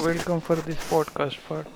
welcome for this podcast part.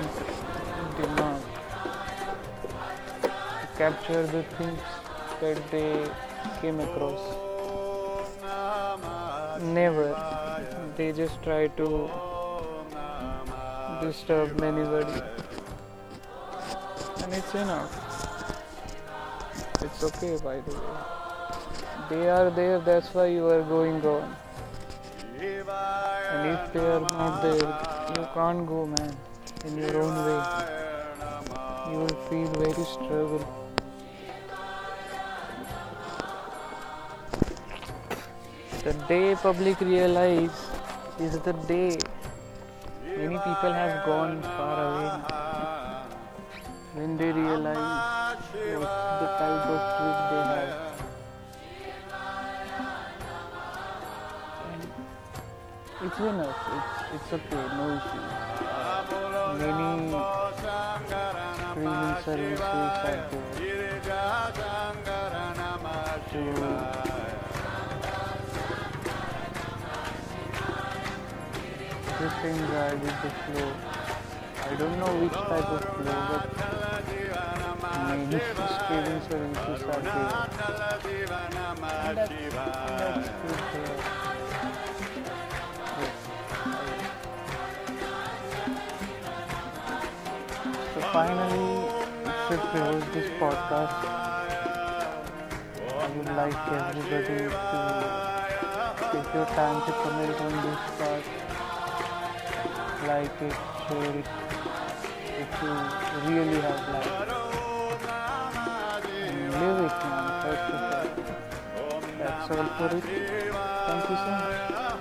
To capture the things that they came across. Never. They just try to disturb anybody. And it's enough. It's okay by the way. They are there, that's why you are going on. And if they are not there, you can't go, man, in your own way. You will feel very struggle. The day public realize is the day many people have gone far away. When they realize what the type of trip they have. And it's enough. It's it's okay. No issue. Many streaming services there to just enjoy with the flow. I don't know which type of flow, but many streaming services are there. And that's, that's good. Finally, close this podcast, I would like everybody to take your time to comment on this part, like it, share it, if you really have liked. Live it, man. That's all for it. Thank you so much.